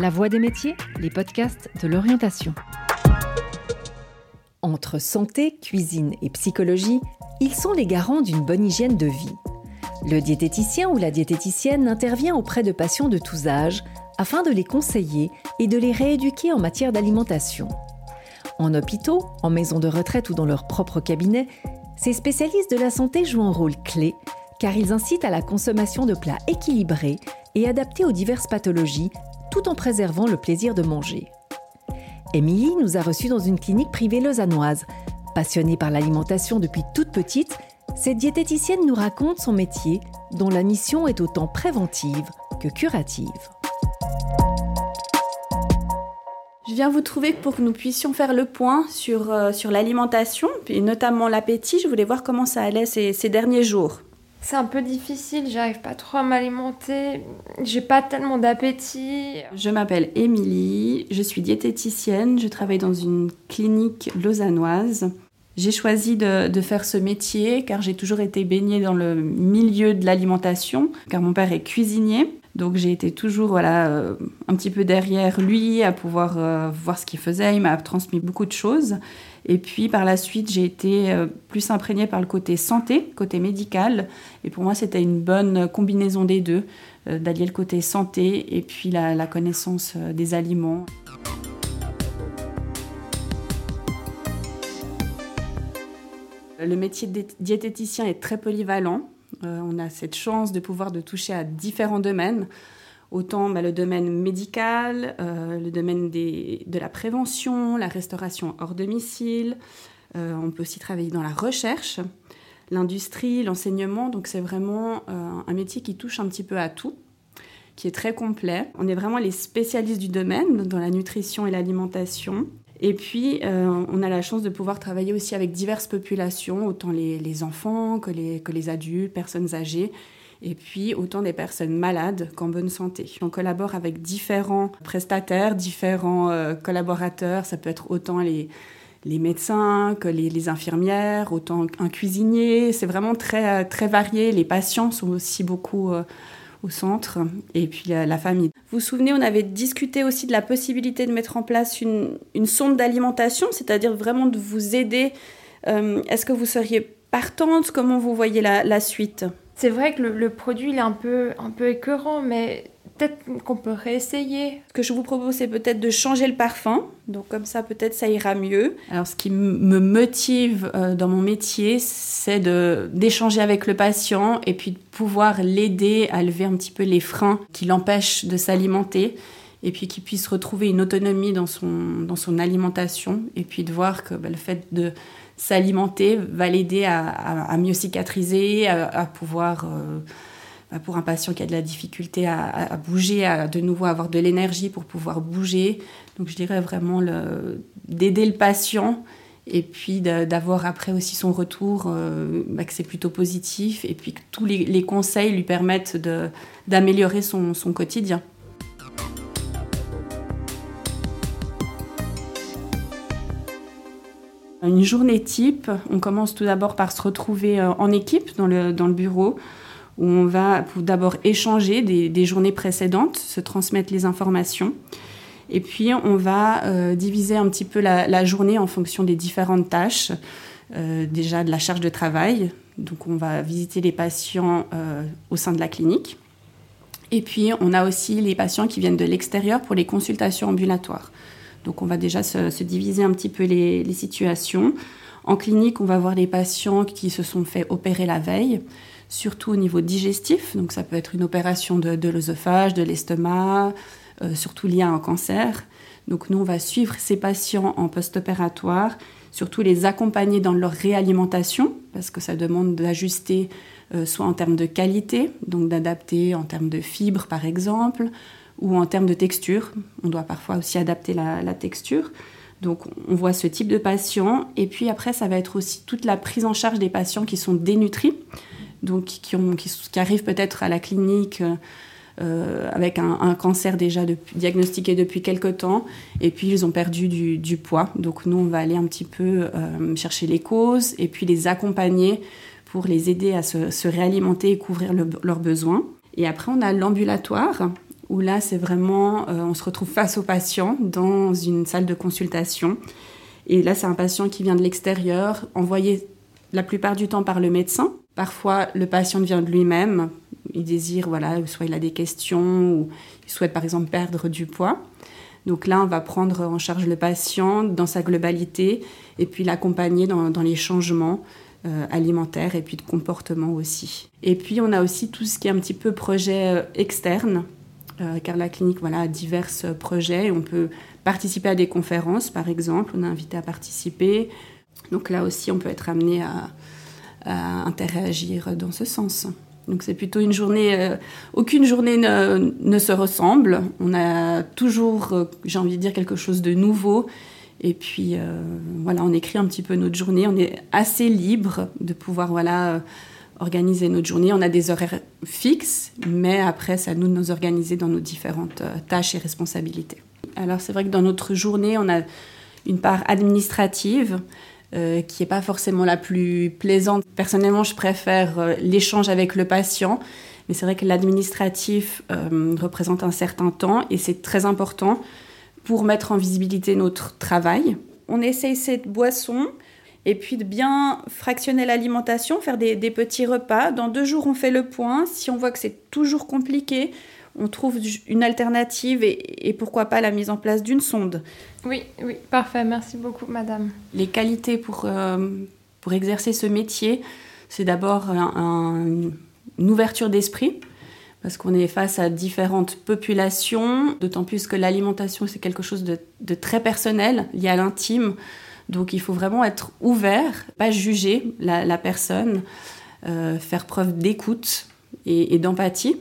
La Voix des métiers, les podcasts de l'orientation. Entre santé, cuisine et psychologie, ils sont les garants d'une bonne hygiène de vie. Le diététicien ou la diététicienne intervient auprès de patients de tous âges afin de les conseiller et de les rééduquer en matière d'alimentation. En hôpitaux, en maison de retraite ou dans leur propre cabinet, ces spécialistes de la santé jouent un rôle clé car ils incitent à la consommation de plats équilibrés et adaptés aux diverses pathologies tout en préservant le plaisir de manger. Émilie nous a reçus dans une clinique privée lausannoise. Passionnée par l'alimentation depuis toute petite, cette diététicienne nous raconte son métier dont la mission est autant préventive que curative. Je viens vous trouver pour que nous puissions faire le point sur, euh, sur l'alimentation, et notamment l'appétit. Je voulais voir comment ça allait ces, ces derniers jours. C'est un peu difficile, j'arrive pas trop à m'alimenter, j'ai pas tellement d'appétit. Je m'appelle Émilie, je suis diététicienne, je travaille dans une clinique lausannoise. J'ai choisi de, faire ce métier car j'ai toujours été baignée dans le milieu de l'alimentation, car mon père est cuisinier. Donc j'ai été toujours voilà, euh, un petit peu derrière lui à pouvoir euh, voir ce qu'il faisait. Il m'a transmis beaucoup de choses. Et puis par la suite, j'ai été euh, plus imprégnée par le côté santé, côté médical. Et pour moi, c'était une bonne combinaison des deux, d'allier le côté santé et puis la, connaissance des aliments. Le métier de diététicien est très polyvalent. On a cette chance de pouvoir de toucher à différents domaines autant bah, le domaine médical, euh, le domaine de la prévention, la restauration hors domicile. Euh, on peut aussi travailler dans la recherche, l'industrie, l'enseignement. Donc c'est vraiment euh, un métier qui touche un petit peu à tout, qui est très complet. On est vraiment les spécialistes du domaine dans la nutrition et l'alimentation. Et puis, on a la chance de pouvoir travailler aussi avec diverses populations, autant les, enfants que les, que les adultes, personnes âgées, et puis autant des personnes malades qu'en bonne santé. On collabore avec différents prestataires, différents euh, collaborateurs, ça peut être autant les, les médecins que les, infirmières, autant un cuisinier, c'est vraiment très, très varié. Les patients sont aussi beaucoup euh, au centre, et puis la, famille. Vous vous souvenez, on avait discuté aussi de la possibilité de mettre en place une, une sonde d'alimentation, c'est-à-dire vraiment de vous aider. Euh, est-ce que vous seriez partante? Comment vous voyez la, suite? C'est vrai que le, produit il est un peu, un peu écœurant, mais peut-être qu'on peut réessayer. Ce que je vous propose, c'est peut-être de changer le parfum. Donc comme ça, peut-être ça ira mieux. Alors ce qui me motive euh, dans mon métier, c'est d'échanger avec le patient et puis de pouvoir l'aider à lever un petit peu les freins qui l'empêchent de s'alimenter et puis qu'il puisse retrouver une autonomie dans son, dans son alimentation et puis de voir que bah, le fait de s'alimenter va l'aider à, mieux cicatriser, à, pouvoir, euh, pour un patient qui a de la difficulté à, bouger, à de nouveau avoir de l'énergie pour pouvoir bouger. Donc je dirais vraiment d'aider le patient et puis d'avoir après aussi son retour, euh, bah, que c'est plutôt positif, et puis que tous les, conseils lui permettent d'améliorer son quotidien. Une journée type, on commence tout d'abord par se retrouver euh, en équipe dans le bureau, où on va d'abord échanger des, journées précédentes, se transmettre les informations. Et puis, on va euh, diviser un petit peu la, journée en fonction des différentes tâches. Euh, déjà de la charge de travail. Donc, on va visiter les patients au sein de la clinique. Et puis, on a aussi les patients qui viennent de l'extérieur pour les consultations ambulatoires. Donc on va déjà se, diviser un petit peu les, situations. En clinique, on va voir les patients qui se sont fait opérer la veille, surtout au niveau digestif. Donc ça peut être une opération de, l'œsophage, de l'estomac, euh, surtout liée à un cancer. Donc nous, on va suivre ces patients en post-opératoire, surtout les accompagner dans leur réalimentation, parce que ça demande d'ajuster euh, soit en termes de qualité, donc d'adapter en termes de fibres par exemple, ou en termes de texture. On doit parfois aussi adapter la, texture. Donc on voit ce type de patient. Et puis après, ça va être aussi toute la prise en charge des patients qui sont dénutris, donc qui, ont, qui, arrivent peut-être à la clinique euh, avec un, cancer déjà diagnostiqué depuis quelque temps, et puis ils ont perdu du, poids. Donc nous, on va aller un petit peu euh, chercher les causes et puis les accompagner pour les aider à se, réalimenter et couvrir leurs besoins. Et après, on a l'ambulatoire où là, c'est vraiment, on se retrouve face au patient dans une salle de consultation. Et là, c'est un patient qui vient de l'extérieur, envoyé la plupart du temps par le médecin. Parfois, le patient vient de lui-même. Il désire, voilà, soit il a des questions, ou il souhaite par exemple perdre du poids. Donc là, on va prendre en charge le patient dans sa globalité et puis l'accompagner dans, les changements euh, alimentaires et puis de comportement aussi. Et puis on a aussi tout ce qui est un petit peu projet euh, externe, euh, car la clinique voilà, a divers projets. On peut participer à des conférences, par exemple, on est invité à participer. Donc là aussi, on peut être amené à, interagir dans ce sens. Donc c'est plutôt une journée, euh, aucune journée ne, se ressemble. On a toujours, euh, j'ai envie de dire, quelque chose de nouveau. Et puis euh, voilà, on écrit un petit peu notre journée. On est assez libre de pouvoir voilà organiser notre journée. On a des horaires fixes, mais après, c'est à nous de nous organiser dans nos différentes tâches et responsabilités. Alors c'est vrai que dans notre journée, on a une part administrative euh, qui n'est pas forcément la plus plaisante. Personnellement, je préfère euh, l'échange avec le patient, mais c'est vrai que l'administratif euh, représente un certain temps et c'est très important pour mettre en visibilité notre travail. On essaye cette boisson et puis de bien fractionner l'alimentation, faire des, des, petits repas. Dans deux jours, on fait le point. Si on voit que c'est toujours compliqué, on trouve une alternative et, pourquoi pas la mise en place d'une sonde. Oui, oui, parfait. Merci beaucoup, madame. Les qualités pour, euh, pour exercer ce métier, c'est d'abord une ouverture d'esprit parce qu'on est face à différentes populations, d'autant plus que l'alimentation, c'est quelque chose de, très personnel, lié à l'intime. Donc il faut vraiment être ouvert, pas juger la, personne, euh, faire preuve d'écoute et d'empathie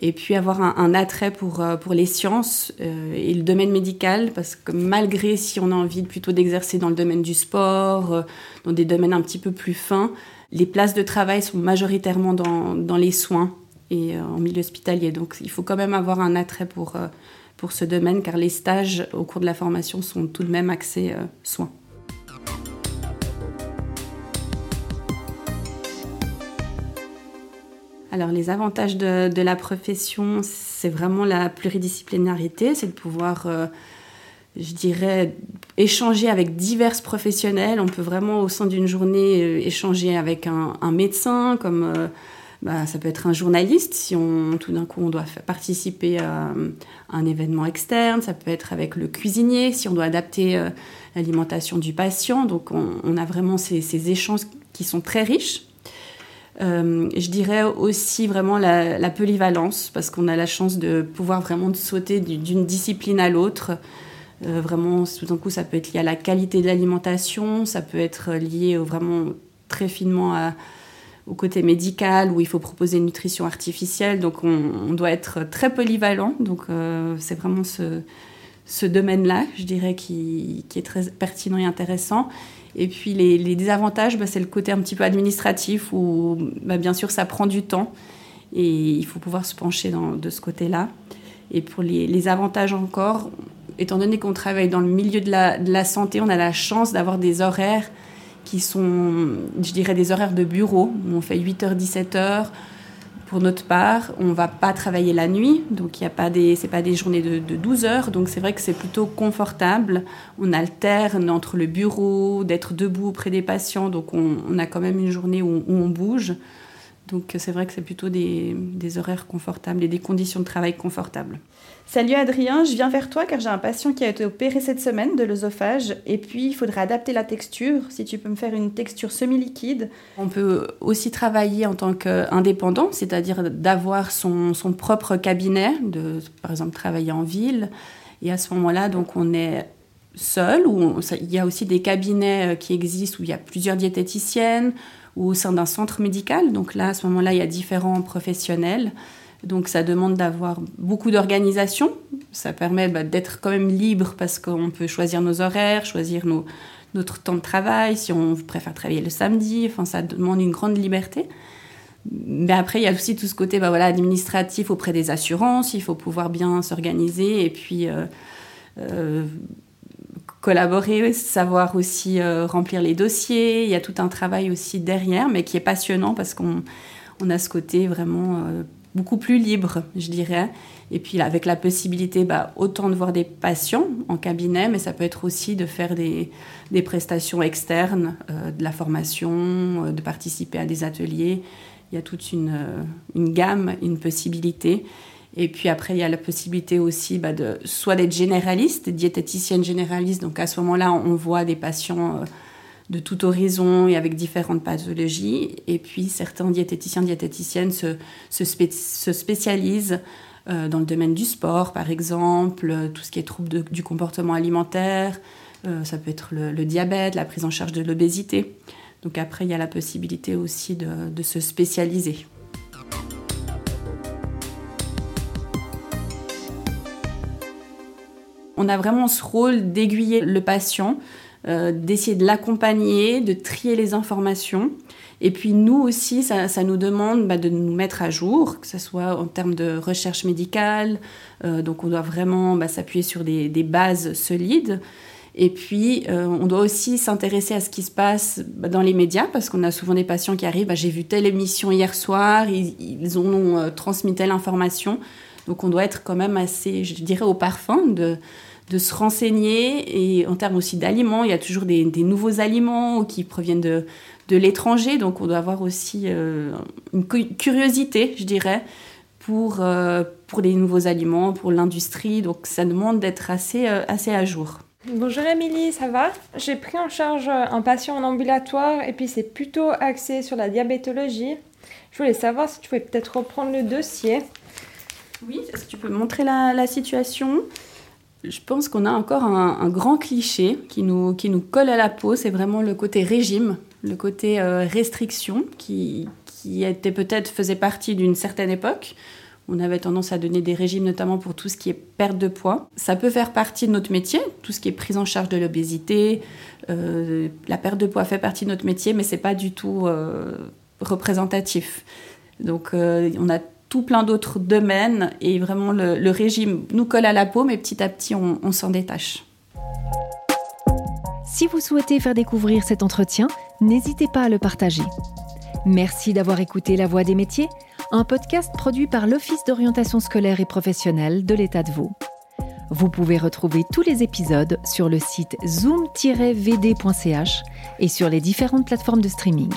et puis avoir un, attrait pour, euh, pour les sciences euh, et le domaine médical, parce que malgré si on a envie plutôt d'exercer dans le domaine du sport, dans des domaines un petit peu plus fins, les places de travail sont majoritairement dans, dans les soins et en milieu hospitalier. Donc il faut quand même avoir un attrait pour, pour ce domaine, car les stages au cours de la formation sont tout de même axés soins. Alors les avantages de, la profession, c'est vraiment la pluridisciplinarité, c'est de pouvoir, euh, je dirais, échanger avec divers professionnels. On peut vraiment au sein d'une journée euh, échanger avec un, médecin, comme euh, bah, ça peut être un journaliste, si on, tout d'un coup on doit participer à, un événement externe, ça peut être avec le cuisinier, si on doit adapter l'alimentation du patient. Donc on, a vraiment ces échanges qui sont très riches. Euh, je dirais aussi vraiment la, polyvalence, parce qu'on a la chance de pouvoir vraiment sauter d'une discipline à l'autre. Euh, vraiment, tout d'un coup, ça peut être lié à la qualité de l'alimentation, ça peut être lié vraiment très finement au côté médical, où il faut proposer une nutrition artificielle. Donc, on, doit être très polyvalent. Donc, euh, c'est vraiment ce, domaine-là, je dirais, qui, est très pertinent et intéressant. Et puis les, désavantages, bah, c'est le côté un petit peu administratif où bah, bien sûr ça prend du temps et il faut pouvoir se pencher de ce côté-là. Et pour les, avantages encore, étant donné qu'on travaille dans le milieu de la santé, on a la chance d'avoir des horaires qui sont, je dirais, des horaires de bureau. On fait 8h, 17h pour notre part, on va pas travailler la nuit, donc il y a pas des, c'est pas des journées de, 12 heures, donc c'est vrai que c'est plutôt confortable. On alterne entre le bureau, d'être debout auprès des patients, donc on, a quand même une journée où on bouge. Donc c'est vrai que c'est plutôt des, horaires confortables et des conditions de travail confortables. Salut Adrien, je viens vers toi car j'ai un patient qui a été opéré cette semaine de l'œsophage et puis il faudrait adapter la texture. Si tu peux me faire une texture semi-liquide. On peut aussi travailler en tant qu'indépendant, c'est-à-dire d'avoir son, propre cabinet, de par exemple travailler en ville. Et à ce moment-là, donc on est seul, ou il y a aussi des cabinets euh, qui existent où il y a plusieurs diététiciennes, au sein d'un centre médical. Donc là, à ce moment-là, il y a différents professionnels. Donc ça demande d'avoir beaucoup d'organisation. Ça permet bah, d'être quand même libre parce qu'on peut choisir nos horaires, choisir nos, notre temps de travail, si on préfère travailler le samedi. Enfin, ça demande une grande liberté. Mais après, il y a aussi tout ce côté bah, voilà, administratif auprès des assurances. Il faut pouvoir bien s'organiser et puis euh, euh, collaborer, savoir aussi euh, remplir les dossiers. Il y a tout un travail aussi derrière, mais qui est passionnant parce qu'on on a ce côté vraiment euh, beaucoup plus libre, je dirais. Et puis avec la possibilité, bah, autant de voir des patients en cabinet, mais ça peut être aussi de faire des, des prestations externes, euh, de la formation, de participer à des ateliers. Il y a toute une, une, gamme, une possibilité. Et puis après, il y a la possibilité aussi bah, de soit d'être généraliste, diététicienne généraliste. Donc à ce moment-là, on voit des patients de tout horizon et avec différentes pathologies. Et puis certains diététiciens, diététiciennes se, se, se spécialisent euh, dans le domaine du sport, par exemple, euh, tout ce qui est troubles du comportement alimentaire, euh, ça peut être le, diabète, la prise en charge de l'obésité. Donc après, il y a la possibilité aussi de se spécialiser. On a vraiment ce rôle d'aiguiller le patient, d'essayer de l'accompagner, de trier les informations et puis nous aussi, ça, nous demande bah, de nous mettre à jour, que ce soit en termes de recherche médicale. Euh, donc on doit vraiment bah, s'appuyer sur des, bases solides. Et puis, euh, on doit aussi s'intéresser à ce qui se passe bah, dans les médias, parce qu'on a souvent des patients qui arrivent, j'ai vu telle émission hier soir, ils, ont euh, transmis telle information. Donc, on doit être quand même assez, je dirais, au parfum de, de se renseigner. Et en termes aussi d'aliments, il y a toujours des, des, nouveaux aliments qui proviennent de, de l'étranger. Donc on doit avoir aussi euh, une curiosité, je dirais, pour, euh, pour les nouveaux aliments, pour l'industrie. Donc ça demande d'être assez, euh, assez à jour. Bonjour Émilie, ça va? J'ai pris en charge un patient en ambulatoire et puis c'est plutôt axé sur la diabétologie. Je voulais savoir si tu pouvais peut-être reprendre le dossier. Oui, est-ce que tu peux montrer la, la situation? Je pense qu'on a encore un, grand cliché qui nous, qui nous colle à la peau, c'est vraiment le côté régime le côté euh, restriction qui, qui était peut-être faisait partie d'une certaine époque. On avait tendance à donner des régimes notamment pour tout ce qui est perte de poids. Ça peut faire partie de notre métier, tout ce qui est prise en charge de l'obésité. Euh, la perte de poids fait partie de notre métier, mais c'est pas du tout euh, représentatif. Donc on a tout plein d'autres domaines et vraiment le, régime nous colle à la peau, mais petit à petit on s'en détache. Si vous souhaitez faire découvrir cet entretien, n'hésitez pas à le partager. Merci d'avoir écouté La Voix des métiers, un podcast produit par l'Office d'orientation scolaire et professionnelle de l'État de Vaud. Vous pouvez retrouver tous les épisodes sur le site zoom-vd.ch et sur les différentes plateformes de streaming.